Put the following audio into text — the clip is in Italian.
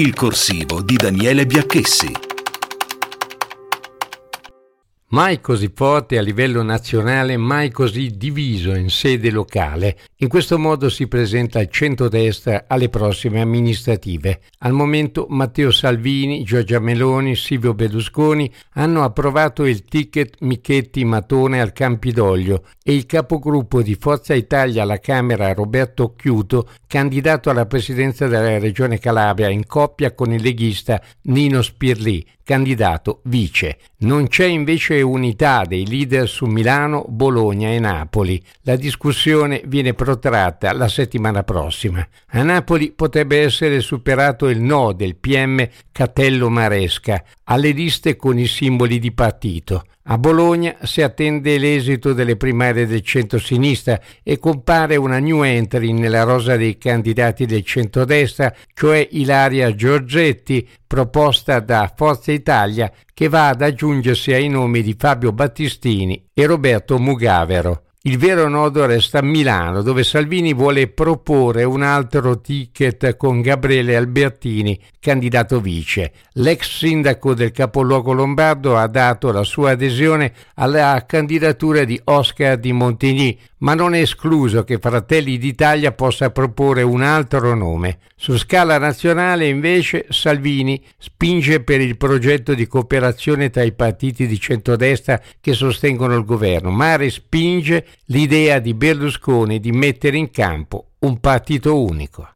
Il corsivo di Daniele Biacchessi. Mai così forte a livello nazionale, mai così diviso in sede locale. In questo modo si presenta il centrodestra alle prossime amministrative. Al momento Matteo Salvini, Giorgia Meloni, Silvio Berlusconi hanno approvato il ticket Michetti-Matone al Campidoglio e il capogruppo di Forza Italia alla Camera Roberto Chiuto, candidato alla presidenza della Regione Calabria in coppia con il leghista Nino Spirlì, candidato vice. Non c'è invece unità dei leader su Milano, Bologna e Napoli. La discussione viene protratta la settimana prossima. A Napoli potrebbe essere superato il no del PM Catello Maresca alle liste con i simboli di partito. A Bologna si attende l'esito delle primarie del centro-sinistra e compare una new entry nella rosa dei candidati del centrodestra, cioè Ilaria Giorgetti, proposta da Forza Italia, che va ad aggiungersi ai nomi di Fabio Battistini e Roberto Mugavero. Il vero nodo resta a Milano, dove Salvini vuole proporre un altro ticket con Gabriele Albertini, candidato vice. L'ex sindaco del capoluogo lombardo ha dato la sua adesione alla candidatura di Oscar di Montigny, ma non è escluso che Fratelli d'Italia possa proporre un altro nome. Su scala nazionale, invece, Salvini spinge per il progetto di cooperazione tra i partiti di centrodestra che sostengono il governo, ma respinge l'idea di Berlusconi di mettere in campo un partito unico.